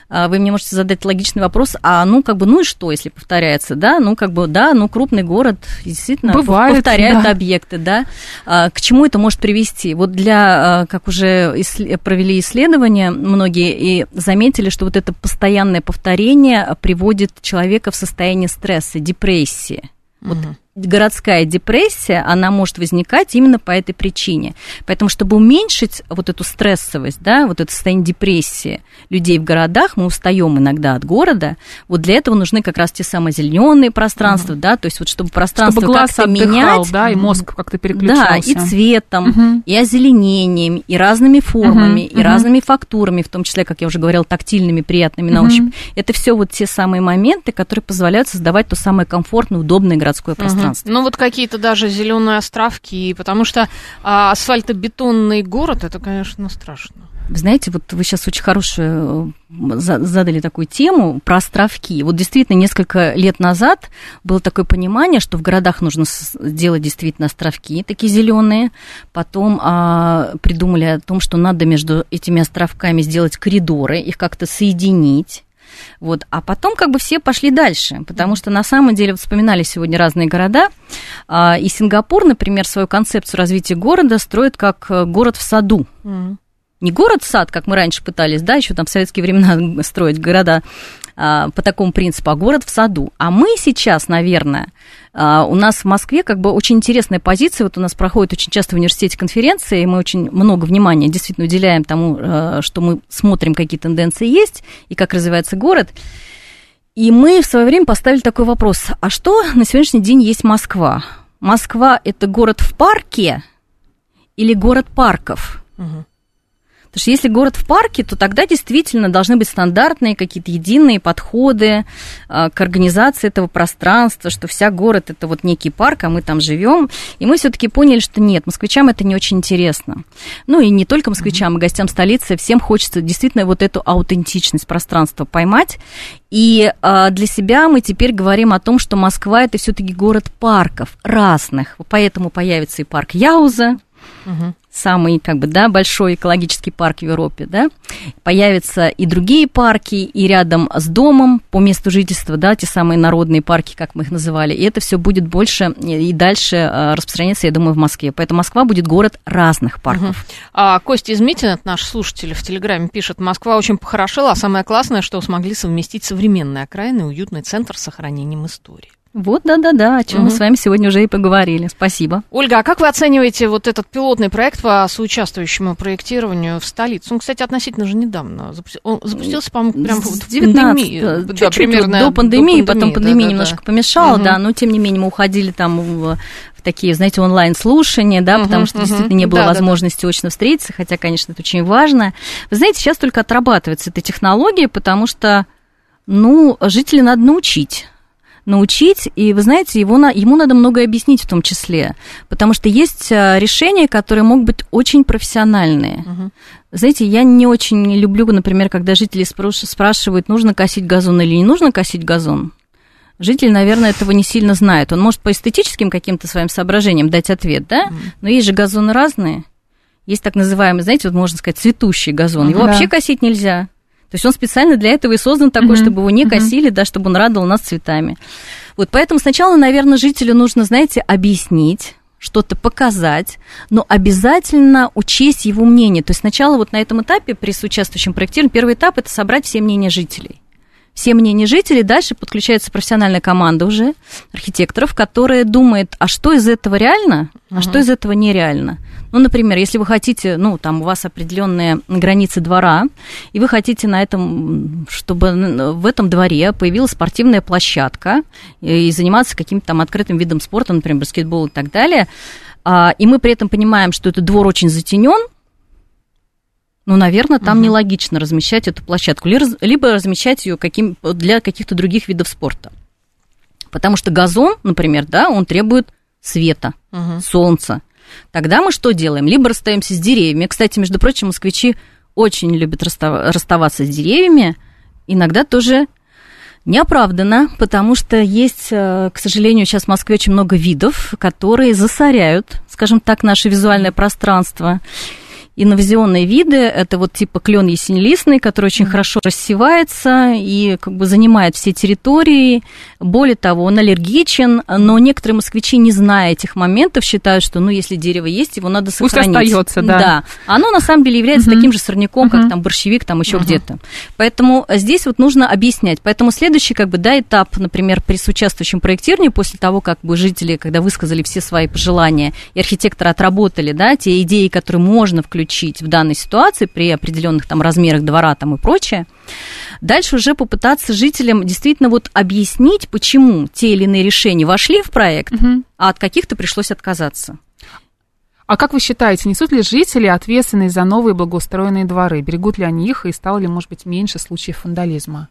А, вы мне можете задать логичный вопрос, а ну как бы, ну и что, если повторяется, да, ну как бы, да, ну крупный город действительно Бывает, повторяет да. объекты, да, а, к чему это может привести? Вот для, а, как уже провели исследования многие и заметили, что вот это постоянное повторение приводит человека в состояние стресса, депрессии. Вот угу городская депрессия, она может возникать именно по этой причине. Поэтому, чтобы уменьшить вот эту стрессовость, да, вот это состояние депрессии людей в городах, мы устаем иногда от города, вот для этого нужны как раз те самые зеленые пространства, угу. да, то есть вот чтобы пространство чтобы глаз как-то отдыхал, менять. да, и мозг как-то переключался. Да, и цветом, угу. и озеленением, и разными формами, угу. и разными фактурами, в том числе, как я уже говорила, тактильными, приятными на ощупь. Это все вот те самые моменты, которые позволяют создавать то самое комфортное, удобное городское пространство пространстве. Ну вот какие-то даже зеленые островки, потому что а, асфальтобетонный город это, конечно, страшно. Вы знаете, вот вы сейчас очень хорошую э, задали такую тему про островки. Вот действительно, несколько лет назад было такое понимание, что в городах нужно сделать действительно островки такие зеленые. Потом а, придумали о том, что надо между этими островками сделать коридоры, их как-то соединить. Вот. А потом как бы все пошли дальше, потому что на самом деле вспоминали сегодня разные города, а, и Сингапур, например, свою концепцию развития города строит как э, город в саду. Mm. Не город-сад, как мы раньше пытались, да, еще там в советские времена *laughs* строить города а, по такому принципу, а город в саду. А мы сейчас, наверное, а, у нас в Москве как бы очень интересная позиция. Вот у нас проходит очень часто в университете конференции, и мы очень много внимания действительно уделяем тому, а, что мы смотрим, какие тенденции есть и как развивается город. И мы в свое время поставили такой вопрос, а что на сегодняшний день есть Москва? Москва – это город в парке или город парков? Угу. Потому что если город в парке, то тогда действительно должны быть стандартные какие-то единые подходы а, к организации этого пространства, что вся город это вот некий парк, а мы там живем. И мы все-таки поняли, что нет, москвичам это не очень интересно. Ну и не только москвичам, и гостям столицы, всем хочется действительно вот эту аутентичность пространства поймать. И а, для себя мы теперь говорим о том, что Москва это все-таки город парков разных. Поэтому появится и парк Яуза, угу самый, как бы, да, большой экологический парк в Европе, да, появятся и другие парки, и рядом с домом по месту жительства, да, те самые народные парки, как мы их называли, и это все будет больше и дальше э, распространяться, я думаю, в Москве. Поэтому Москва будет город разных парков. Угу. А Костя Измитин, это наш слушатель в Телеграме, пишет, Москва очень похорошела, а самое классное, что смогли совместить современные окраины и уютный центр с сохранением истории. Вот, да-да-да, о чем угу. мы с вами сегодня уже и поговорили. Спасибо. Ольга, а как вы оцениваете вот этот пилотный проект по соучаствующему проектированию в столице? Он, кстати, относительно же недавно запустился. Он запустился, по-моему, прямо вот в пандемии. Да, примерно до пандемии, до пандемии, потом пандемия да, немножко да. помешала, угу. да, но тем не менее мы уходили там в такие, знаете, онлайн-слушания, да, uh потому что uh действительно не было да, возможности да, да. очно встретиться, хотя, конечно, это очень важно. Вы знаете, сейчас только отрабатывается эта технология, потому что, ну, жителей надо научить научить, и вы знаете, его, на, ему надо многое объяснить в том числе, потому что есть э, решения, которые могут быть очень профессиональные. Угу. Знаете, я не очень люблю, например, когда жители спрашивают, нужно косить газон или не нужно косить газон. Житель, наверное, этого не сильно знает. Он может по эстетическим каким-то своим соображениям дать ответ, да? Но есть же газоны разные. Есть так называемый, знаете, вот можно сказать, цветущий газон. Его да. вообще косить нельзя. То есть он специально для этого и создан такой, mm-hmm. чтобы его не косили, mm-hmm. да, чтобы он радовал нас цветами. Вот поэтому сначала, наверное, жителю нужно, знаете, объяснить, что-то показать, но обязательно учесть его мнение. То есть сначала вот на этом этапе при соучаствующем проектировании первый этап – это собрать все мнения жителей все мнения жителей, дальше подключается профессиональная команда уже архитекторов, которая думает, а что из этого реально, а uh-huh. что из этого нереально. Ну, например, если вы хотите, ну, там у вас определенные границы двора, и вы хотите на этом, чтобы в этом дворе появилась спортивная площадка и заниматься каким-то там открытым видом спорта, например, баскетбол и так далее, а, и мы при этом понимаем, что этот двор очень затенен, ну, наверное, там угу. нелогично размещать эту площадку, либо размещать ее каким, для каких-то других видов спорта. Потому что газон, например, да, он требует света, угу. солнца. Тогда мы что делаем? Либо расстаемся с деревьями. Кстати, между прочим, москвичи очень любят расставаться с деревьями. Иногда тоже неоправданно, потому что есть, э, к сожалению, сейчас в Москве очень много видов, которые засоряют, скажем так, наше визуальное пространство. Инновационные виды – это вот типа клен ясенелистный, который очень mm-hmm. хорошо рассевается и как бы занимает все территории. Более того, он аллергичен, но некоторые москвичи, не зная этих моментов, считают, что, ну, если дерево есть, его надо сохранить. Пусть остается, да. Да. Оно на самом деле является mm-hmm. таким же сорняком, как там борщевик, там еще mm-hmm. где-то. Поэтому здесь вот нужно объяснять. Поэтому следующий, как бы, да, этап, например, при соучаствующем проектировании, после того, как бы жители, когда высказали все свои пожелания, и архитекторы отработали, да, те идеи, которые можно включить включить в данной ситуации при определенных там размерах двора там и прочее. Дальше уже попытаться жителям действительно вот объяснить, почему те или иные решения вошли в проект, угу. а от каких-то пришлось отказаться. А как вы считаете, несут ли жители ответственность за новые благоустроенные дворы? Берегут ли они их и стало ли, может быть, меньше случаев вандализма?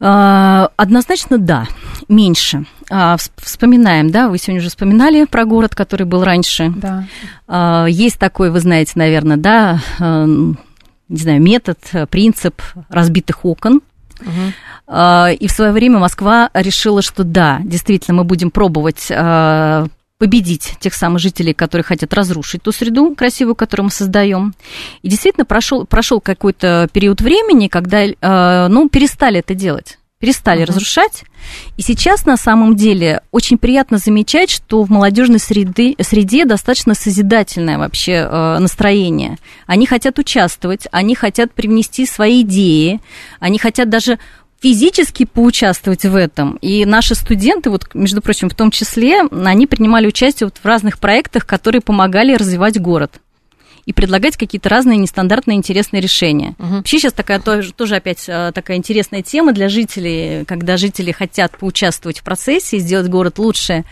А, однозначно да, меньше. А, вспоминаем, да, вы сегодня уже вспоминали про город, который был раньше. Да. А, есть такой, вы знаете, наверное, да, не знаю, метод, принцип разбитых окон. Угу. И в свое время Москва решила, что да, действительно, мы будем пробовать победить тех самых жителей, которые хотят разрушить ту среду красивую, которую мы создаем. И действительно прошел, прошел какой-то период времени, когда э, ну, перестали это делать перестали uh-huh. разрушать. И сейчас на самом деле очень приятно замечать, что в молодежной среды, среде достаточно созидательное вообще э, настроение. Они хотят участвовать, они хотят привнести свои идеи, они хотят даже физически поучаствовать в этом. И наши студенты, вот, между прочим, в том числе, они принимали участие вот в разных проектах, которые помогали развивать город. И предлагать какие-то разные нестандартные интересные решения. Мгм. Вообще сейчас такая тоже, тоже опять э, такая интересная тема для жителей, когда жители хотят поучаствовать в процессе сделать город лучше,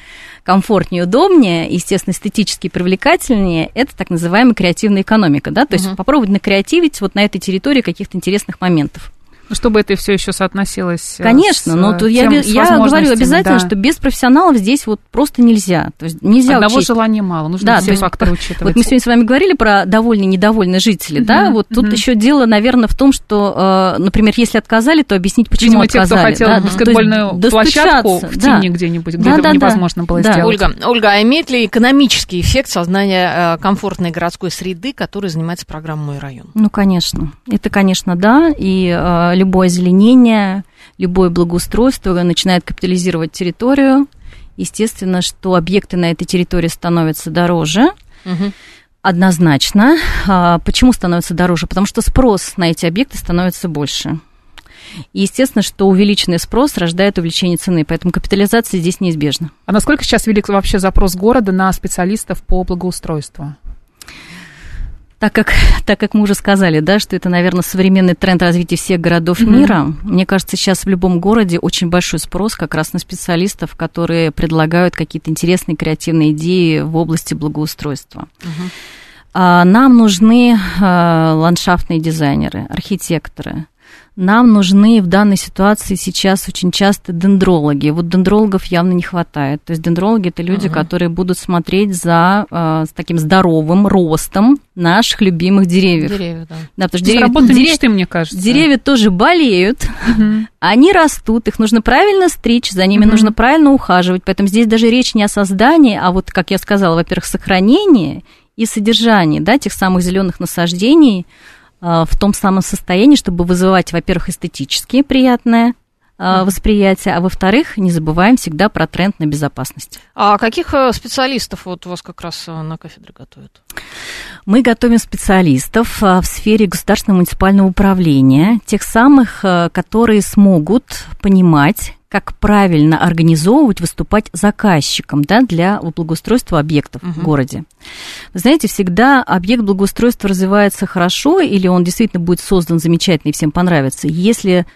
комфортнее, удобнее, естественно, эстетически привлекательнее, это так называемая креативная экономика, да, то есть Мгм. попробовать накреативить вот на этой территории каких-то интересных моментов. Ну, чтобы это все еще соотносилось. э, Конечно, с, но тут я, тем- бе- с я говорю обязательно, да. что без профессионалов здесь вот просто нельзя. То есть нельзя Одного учесть. желания мало, нужно Да, все есть факторы *laughs* учитывать. Вот мы сегодня с вами говорили про довольные и недовольные жители, да? Мгм, Вот тут мгм. еще дело, наверное, в том, что, э, например, если отказали, то объяснить, почему Видимо, те, кто отказали. хотел да, баскетбольную площадку в да. тени где-нибудь, где Да, да, да. невозможно было Да. сделать. Ольга, Ольга, а имеет ли экономический эффект создания э, комфортной городской среды, которой занимается программа «Мой район»? Ну, конечно. Это, конечно, да. И э, любое озеленение, любое благоустройство начинает капитализировать территорию. Естественно, что объекты на этой территории становятся дороже. Однозначно. А, Почему становится дороже? Потому что спрос на эти объекты становится больше. И естественно, что увеличенный спрос рождает увеличение цены, поэтому капитализация здесь неизбежна. А насколько сейчас велик вообще запрос города на специалистов по благоустройству? Так как, так как мы уже сказали, да, что это, наверное, современный тренд развития всех городов Мгм. мира, мне кажется, сейчас в любом городе очень большой спрос как раз на специалистов, которые предлагают какие-то интересные креативные идеи в области благоустройства. А, Нам нужны а, ландшафтные дизайнеры, архитекторы. Нам нужны в данной ситуации сейчас очень часто дендрологи. Вот дендрологов явно не хватает. То есть дендрологи это люди, Мгм. которые будут смотреть за с таким здоровым ростом наших любимых деревьев. Деревья, да. Да, потому что деревья, работа деревья- мечты, мне кажется. деревья тоже болеют, Мгм. они растут, их нужно правильно стричь, за ними Мгм. нужно правильно ухаживать. Поэтому здесь даже речь не о создании, а вот, как я сказала, во-первых, сохранении и содержании да, тех самых зеленых насаждений в том самом состоянии, чтобы вызывать, во-первых, эстетически приятное а, восприятие, а во-вторых, не забываем всегда про тренд на безопасность. А каких э, специалистов вот у вас как раз э, на кафедре готовят? Мы готовим специалистов а, в сфере государственного муниципального управления, тех самых, а, которые смогут понимать, как правильно организовывать, выступать заказчиком да, для благоустройства объектов в Мгм. городе. Вы знаете, всегда объект благоустройства развивается хорошо, или он действительно будет создан замечательно и всем понравится, если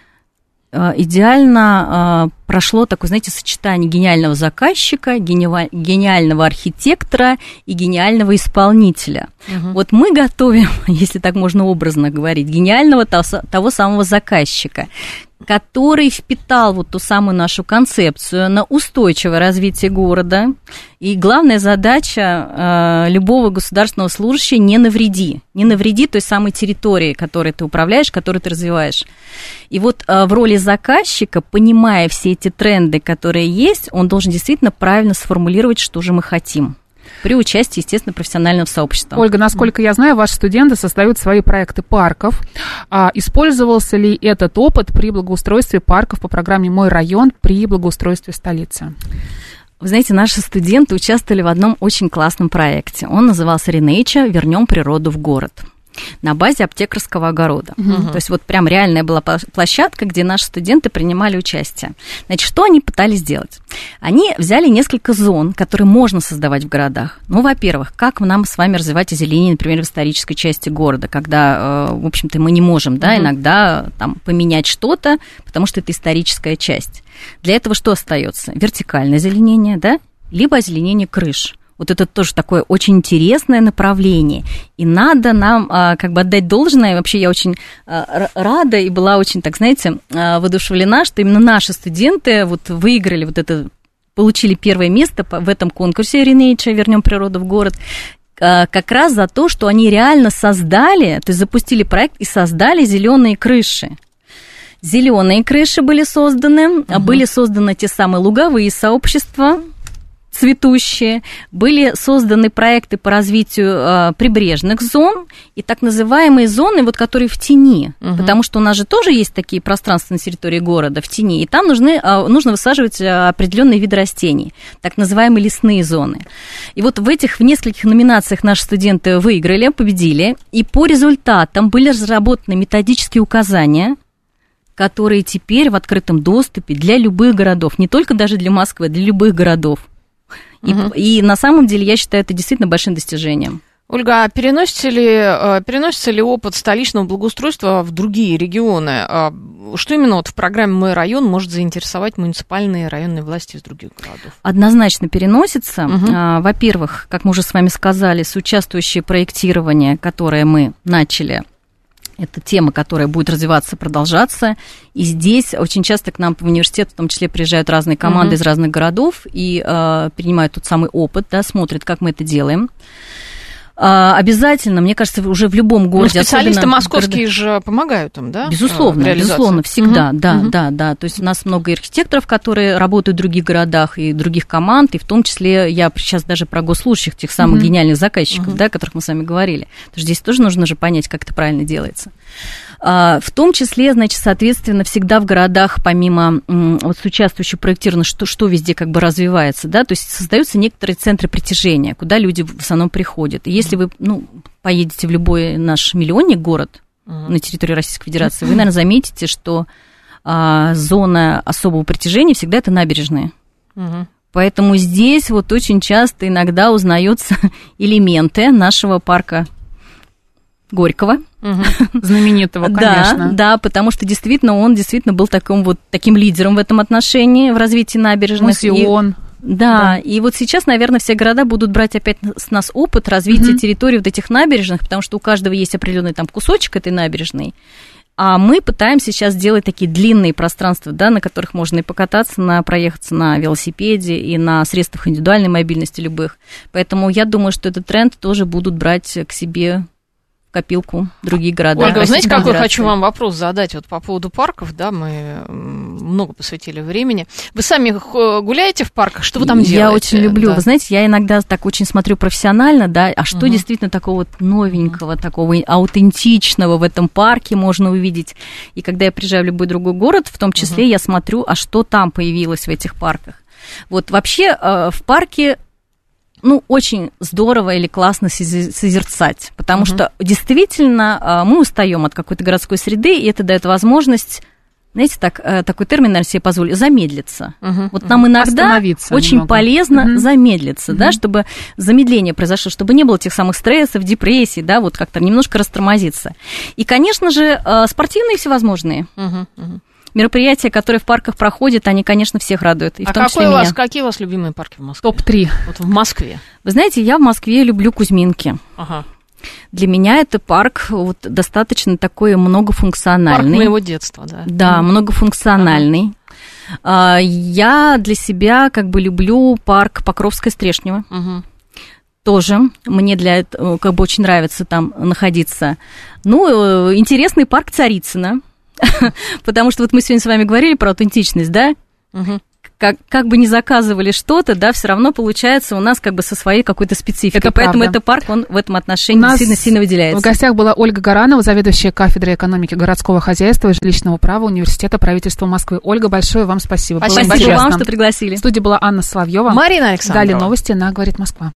идеально э, прошло такое, знаете, сочетание гениального заказчика, гениа- гениального архитектора и гениального исполнителя. Вот мы готовим, *laughs* если так можно образно говорить, гениального того, того самого заказчика, который впитал вот ту самую нашу концепцию на устойчивое развитие города. И главная задача э, любого государственного служащего не навреди. Не навреди той самой территории, которой ты управляешь, которую ты развиваешь. И вот э, в роли заказчика, понимая все эти тренды, которые есть, он должен действительно правильно сформулировать, что же мы хотим. При участии, естественно, профессионального сообщества. Ольга, насколько я знаю, ваши студенты создают свои проекты парков. А использовался ли этот опыт при благоустройстве парков по программе «Мой район» при благоустройстве столицы? Вы знаете, наши студенты участвовали в одном очень классном проекте. Он назывался «Ренейча. Вернем природу в город» на базе аптекарского огорода. То есть вот прям реальная была площадка, где наши студенты принимали участие. Значит, что они пытались сделать? Они взяли несколько зон, которые можно создавать в городах. Ну, во-первых, как нам с вами развивать озеленение, например, в исторической части города, когда, э, в общем-то, мы не можем, да, иногда там поменять что-то, потому что это историческая часть. Для этого что остается? Вертикальное озеленение, да, либо озеленение крыш. Вот это тоже такое очень интересное направление. И надо нам а, как бы отдать должное. Вообще я очень а, рада и была очень, так знаете, а, воодушевлена, что именно наши студенты вот выиграли вот это, получили первое место в этом конкурсе Ренейча «Вернем природу в город», а, как раз за то, что они реально создали, то есть запустили проект и создали зеленые крыши. Зеленые крыши были созданы, а были созданы те самые луговые сообщества, цветущие, были созданы проекты по развитию э, прибрежных зон и так называемые зоны, вот которые в тени, Мгм. потому что у нас же тоже есть такие пространства на территории города в тени, и там нужны, э, нужно высаживать э, определенные виды растений, так называемые лесные зоны. И вот в этих в нескольких номинациях наши студенты выиграли, победили, и по результатам были разработаны методические указания, которые теперь в открытом доступе для любых городов, не только даже для Москвы, для любых городов. И, и на самом деле я считаю это действительно большим достижением. Ольга, а переносится ли, э, переносится ли опыт столичного благоустройства в другие регионы? А Что именно вот в программе «Мой район» может заинтересовать муниципальные и районные власти из других городов? Однозначно переносится. А, Во-первых, как мы уже с вами сказали, соучаствующее проектирование, которое мы начали, это тема, которая будет развиваться, продолжаться. И здесь очень часто к нам в университет, в том числе, приезжают разные команды Мгм. из разных городов и э, принимают тот самый опыт, да, смотрят, как мы это делаем. А, обязательно, мне кажется, уже в любом Ну, городе. специалисты особенно московские же помогают им, да? Безусловно, безусловно, всегда, Мгм, да, мгм. да, да. То есть у нас много архитекторов, которые работают в других городах и других команд, и в том числе я сейчас даже про госслужащих, тех самых Мгм. гениальных заказчиков, Мгм. да, о которых мы с вами говорили. Потому что здесь тоже нужно же понять, как это правильно делается. А, В том числе, значит, соответственно, всегда в городах, помимо вот с участвующего проектирования, что, что везде как бы развивается, да, то есть создаются некоторые центры притяжения, куда люди в основном приходят. И если вы, ну, поедете в любой наш миллионник город Мгм. на территории Российской Федерации, вы, наверное, заметите, что а, зона особого притяжения всегда это набережные. Мгм. Поэтому здесь вот очень часто иногда узнаются *laughs* элементы нашего парка Горького. Мгм. *laughs* Знаменитого, конечно. Да, да, потому что действительно он действительно был таким вот таким лидером в этом отношении в развитии набережных. И- Музеон. да, и вот сейчас, наверное, все города будут брать опять с нас опыт развития Мгм. территории вот этих набережных, потому что у каждого есть определенный там кусочек этой набережной. А мы пытаемся сейчас сделать такие длинные пространства, да, на которых можно и покататься, на, проехаться на велосипеде и на средствах индивидуальной мобильности любых. Поэтому я думаю, что этот тренд тоже будут брать к себе копилку другие города. Ольга, вы знаете, какой хочу вам вопрос задать вот по поводу парков, да, мы много посвятили времени. Вы сами х- гуляете в парках, что вы там делаете? Я очень люблю. Да. Вы знаете, я иногда так очень смотрю профессионально, да, а что Мгм. действительно такого новенького, такого аутентичного в этом парке можно увидеть. И когда я приезжаю в любой другой город, в том числе я смотрю, а что там появилось в этих парках. Вот вообще э, в парке ну, очень здорово или классно созерцать, потому Мгм. что действительно а, мы устаем от какой-то городской среды, и это дает возможность, знаете, так, э, такой термин, наверное, себе позволю, замедлиться. Мгм. Вот нам иногда очень немного. полезно Мгм. замедлиться, да, Мгм. чтобы замедление произошло, чтобы не было тех самых стрессов, депрессий, да, вот как-то немножко растормозиться. И, конечно же, э, спортивные всевозможные мгм. Мероприятия, которые в парках проходят, они, конечно, всех радуют. И А в том какой числе у меня. вас, какие у вас любимые парки в Москве? Топ-3. Вот в Москве. Вы знаете, я в Москве люблю Кузьминки. Ага. Для меня это парк вот достаточно такой Парк многофункциональный. моего детства, да. Да, многофункциональный. А, Я для себя как бы люблю парк Покровская Стрешнева. Мгм. тоже. Мне для этого как бы очень нравится там находиться. Ну, э, интересный парк Царицына. *laughs* Потому что вот мы сегодня с вами говорили про аутентичность, да? Как, как бы не заказывали что-то, да, все равно получается у нас как бы со своей какой-то спецификой. Это Поэтому правда. этот парк, он в этом отношении У нас действительно сильно В выделяется. гостях была Ольга Гаранова, заведующая кафедрой экономики городского хозяйства и жилищного права Университета правительства Москвы. Ольга, большое вам спасибо. Спасибо Спасибо вам, что пригласили. В студии была Анна Соловьева. Марина Александровна. Далее новости на «Говорит Москва».